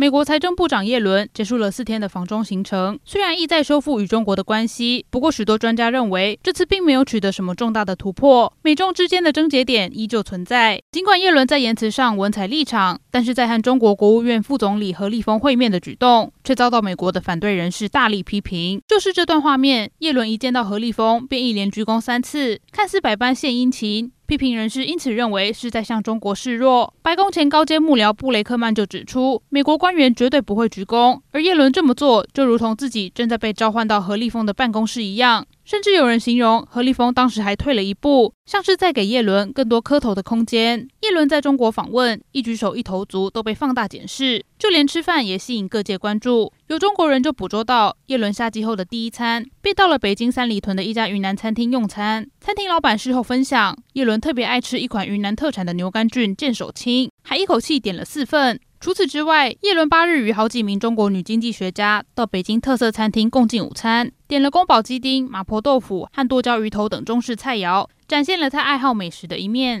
美国财政部长耶伦结束了四天的访中行程，虽然意在修复与中国的关系，不过许多专家认为这次并没有取得什么重大的突破，美中之间的症结点依旧存在。尽管耶伦在言辞上文采立场，但是在和中国国务院副总理何立峰会面的举动，却遭到美国的反对人士大力批评。就是这段画面，耶伦一见到何立峰便一连鞠躬三次，看似百般献殷勤。批评人士因此认为是在向中国示弱。白宫前高阶幕僚布雷克曼就指出，美国官员绝对不会鞠躬，而叶伦这么做就如同自己正在被召唤到何立峰的办公室一样。甚至有人形容何立峰当时还退了一步，像是在给叶伦更多磕头的空间。叶伦在中国访问，一举手一投足都被放大检视，就连吃饭也吸引各界关注。有中国人就捕捉到叶伦下机后的第一餐，便到了北京三里屯的一家云南餐厅用餐。餐厅老板事后分享，叶伦特别爱吃一款云南特产的牛肝菌见手青，还一口气点了四份。除此之外，叶伦八日与好几名中国女经济学家到北京特色餐厅共进午餐，点了宫保鸡丁、麻婆豆腐和剁椒鱼头等中式菜肴，展现了她爱好美食的一面。